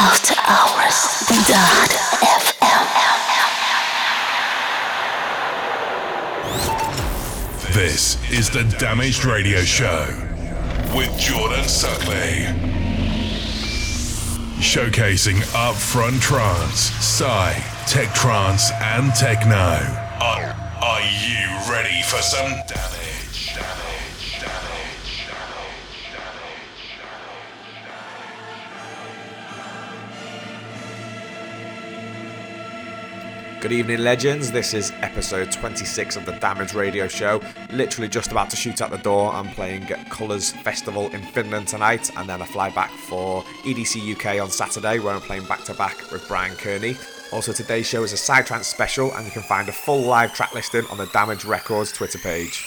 After Hours. Dot FM. This is the Damaged Radio Show with Jordan Suckley. Showcasing upfront trance, psy, tech trance, and techno. Are, are you ready for some Good evening, legends. This is episode 26 of the Damaged Radio Show. Literally just about to shoot out the door. I'm playing at Colours Festival in Finland tonight, and then I fly back for EDC UK on Saturday, where I'm playing back to back with Brian Kearney. Also, today's show is a Psytrance special, and you can find a full live track listing on the Damaged Records Twitter page.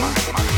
mind.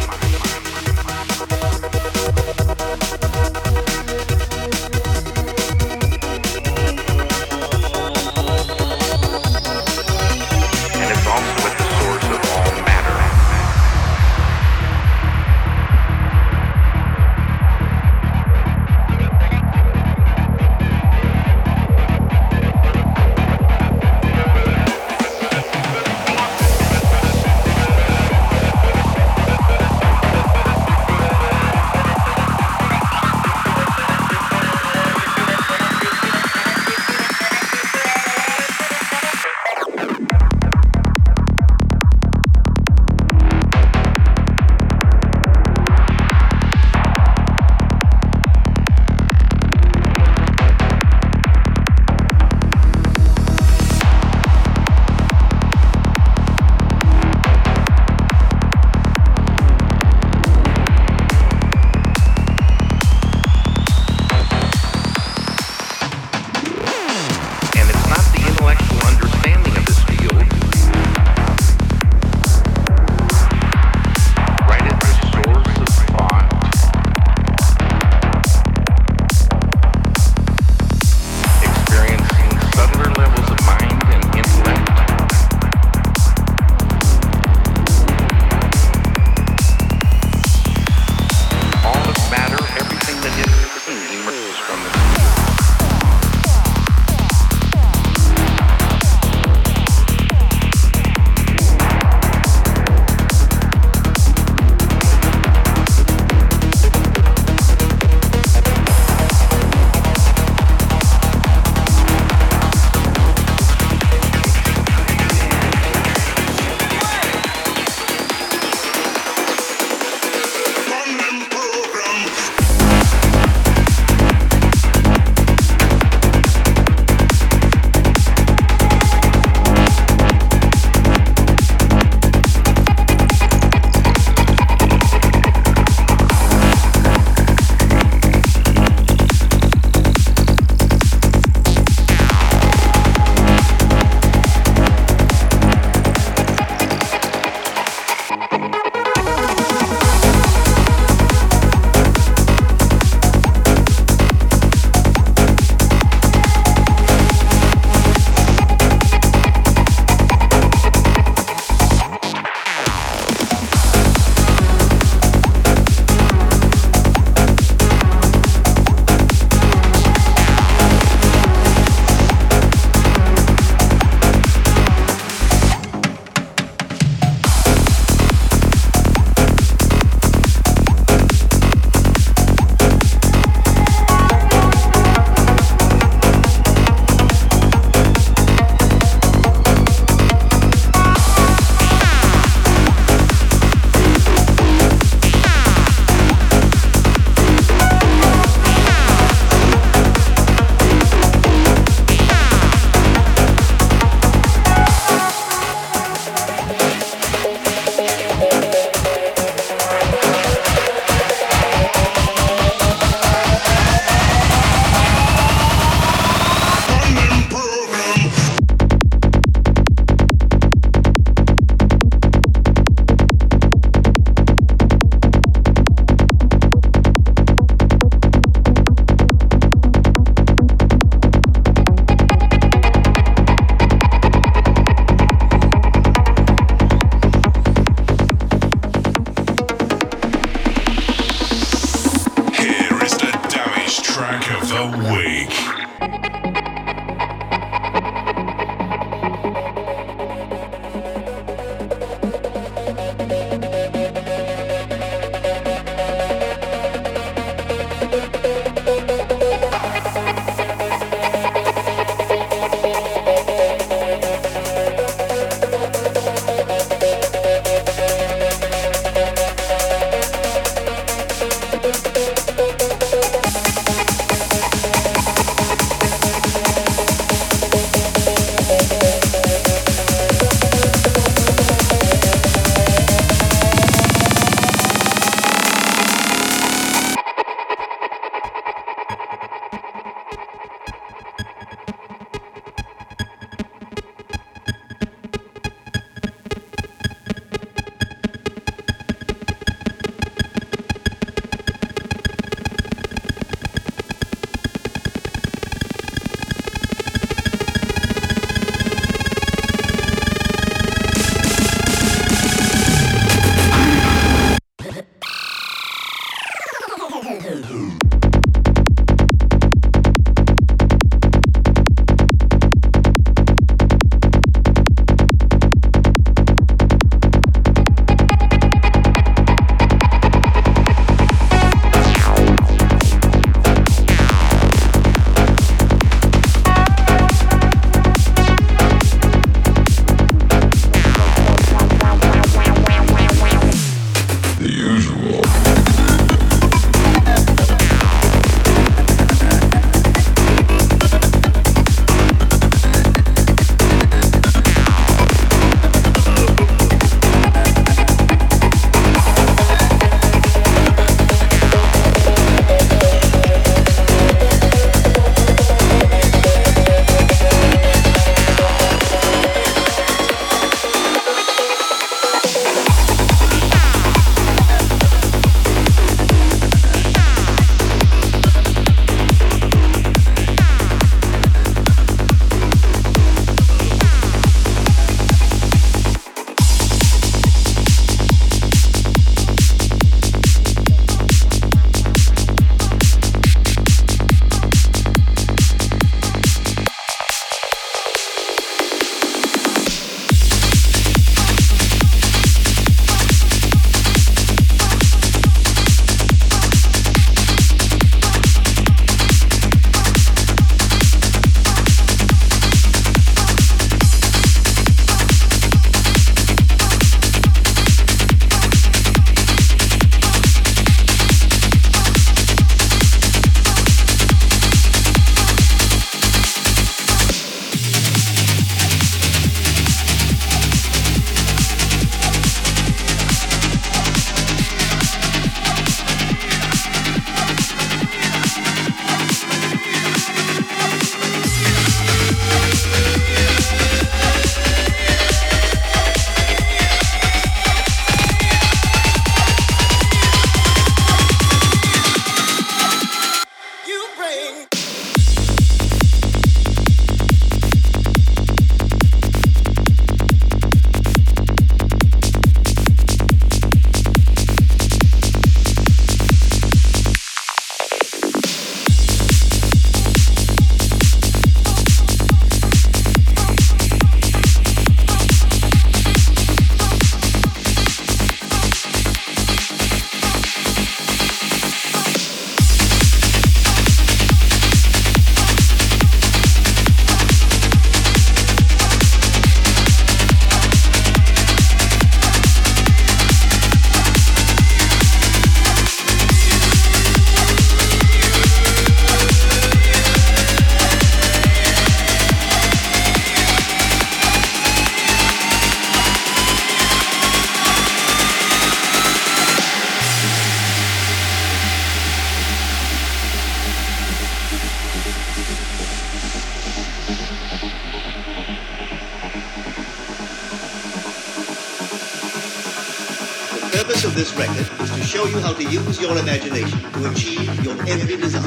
Use your imagination to achieve your every desire.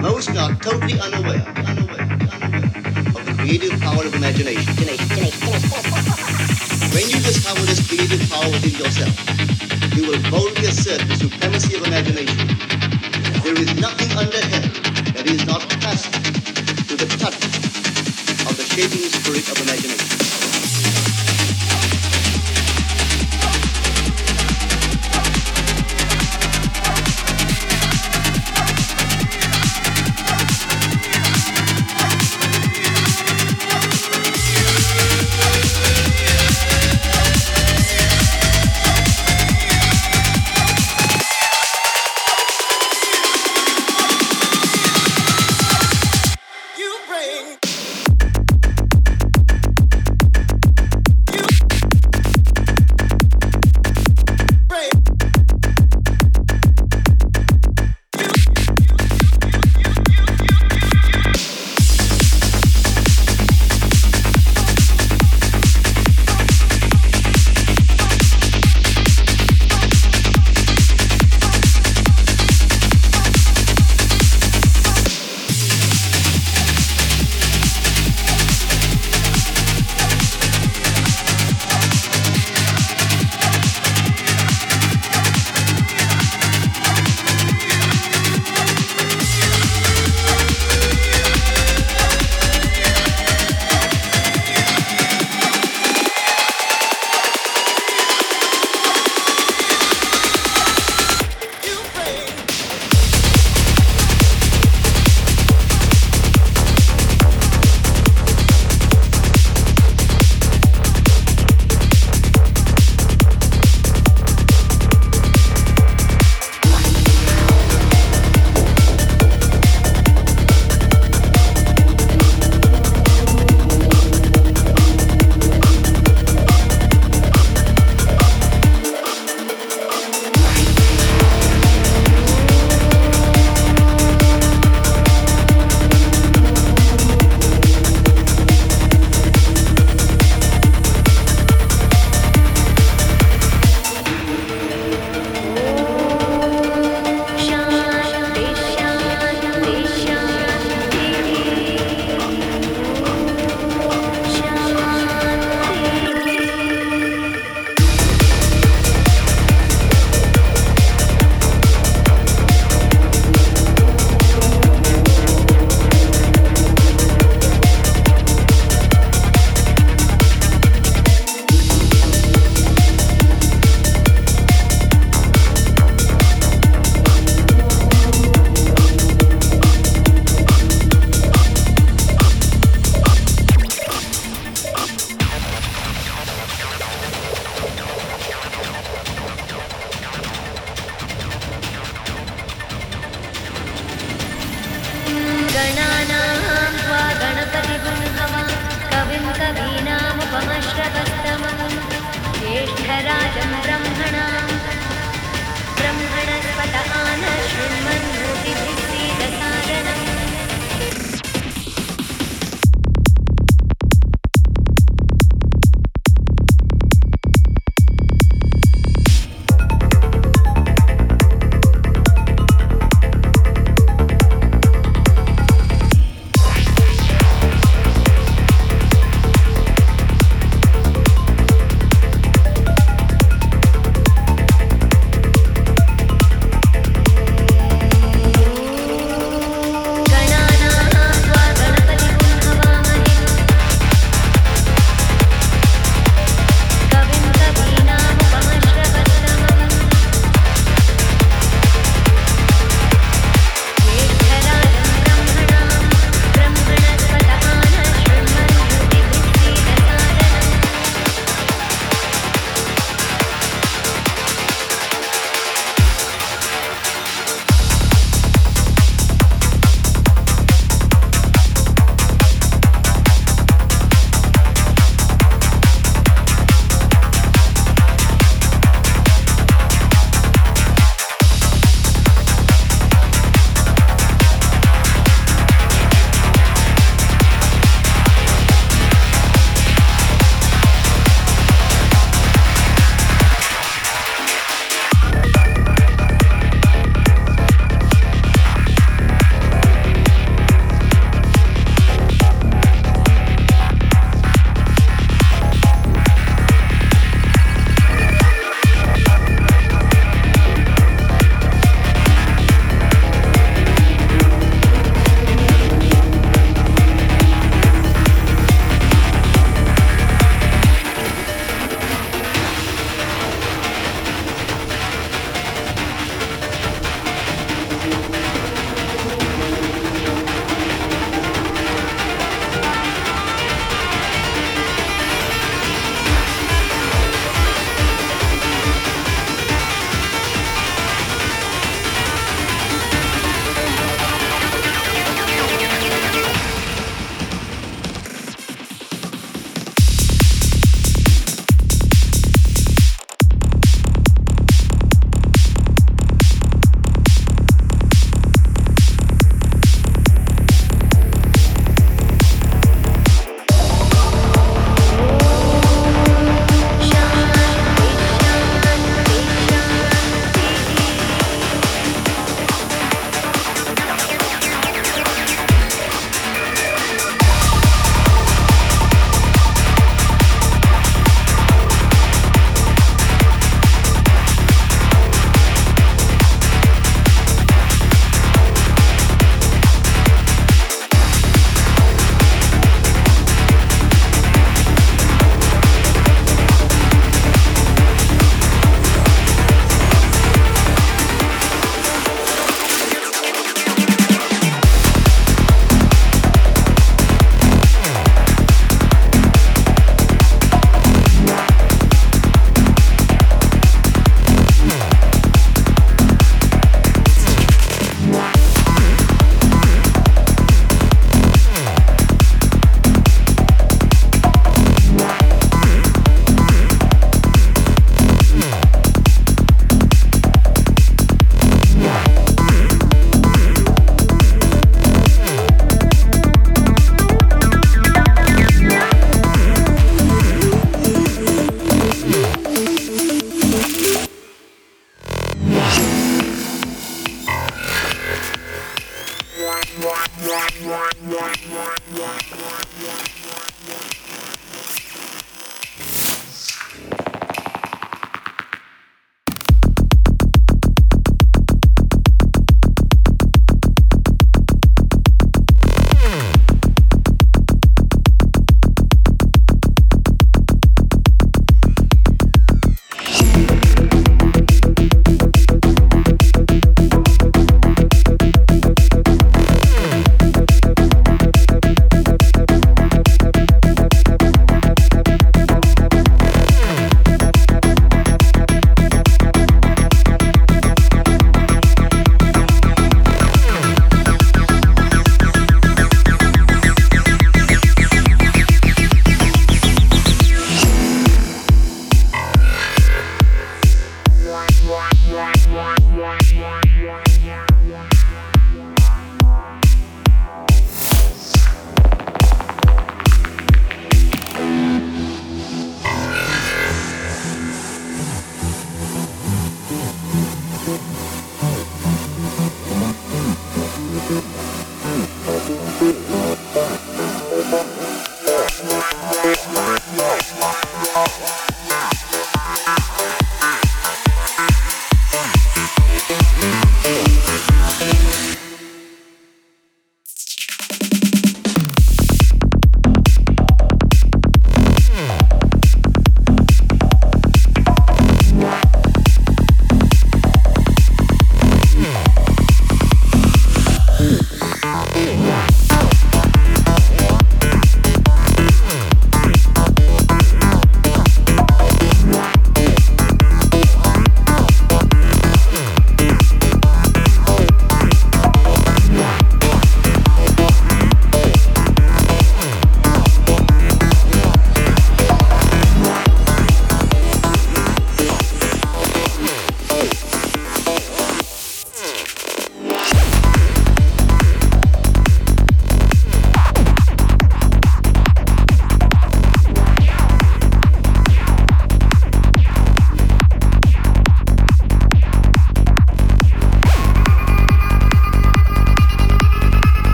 Most are totally unaware, unaware, unaware of the creative power of imagination. When you discover this creative power within yourself, you will boldly assert the supremacy of imagination.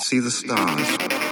could see the stars.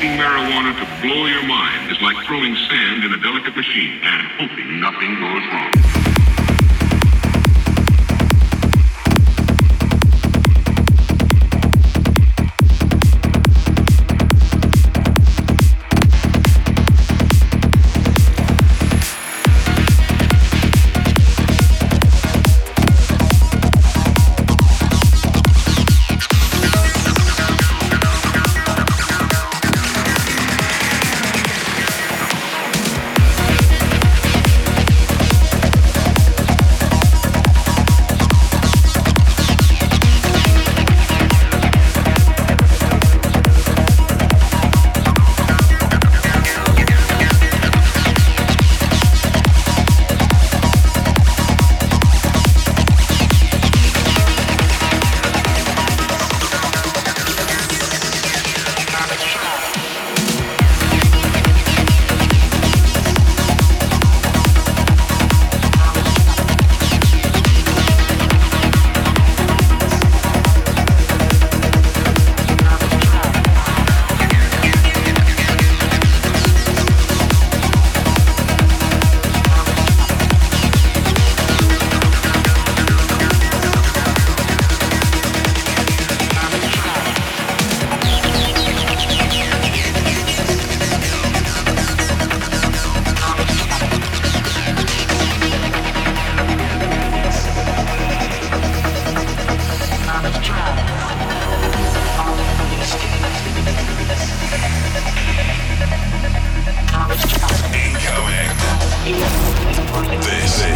Smoking marijuana to blow your mind is like throwing sand in a delicate machine and hoping nothing goes wrong.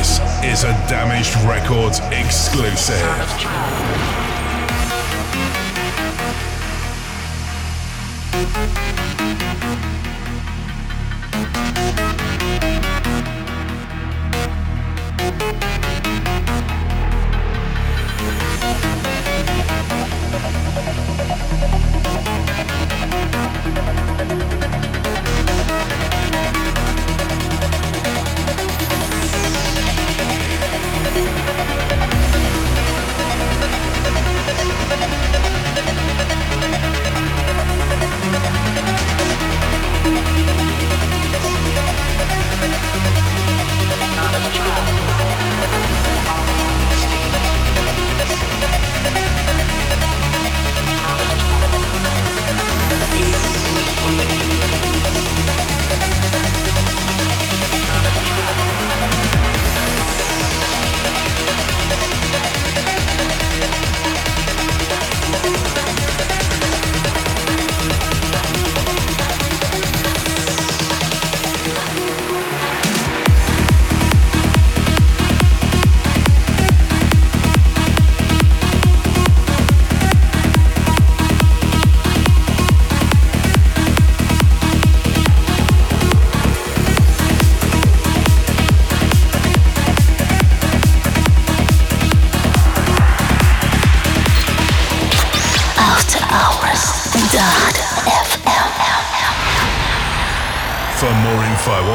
This is a Damaged Records exclusive. Let's go.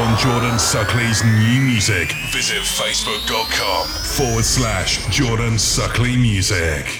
On Jordan Suckley's new music, visit facebook.com forward slash Jordan Suckley Music.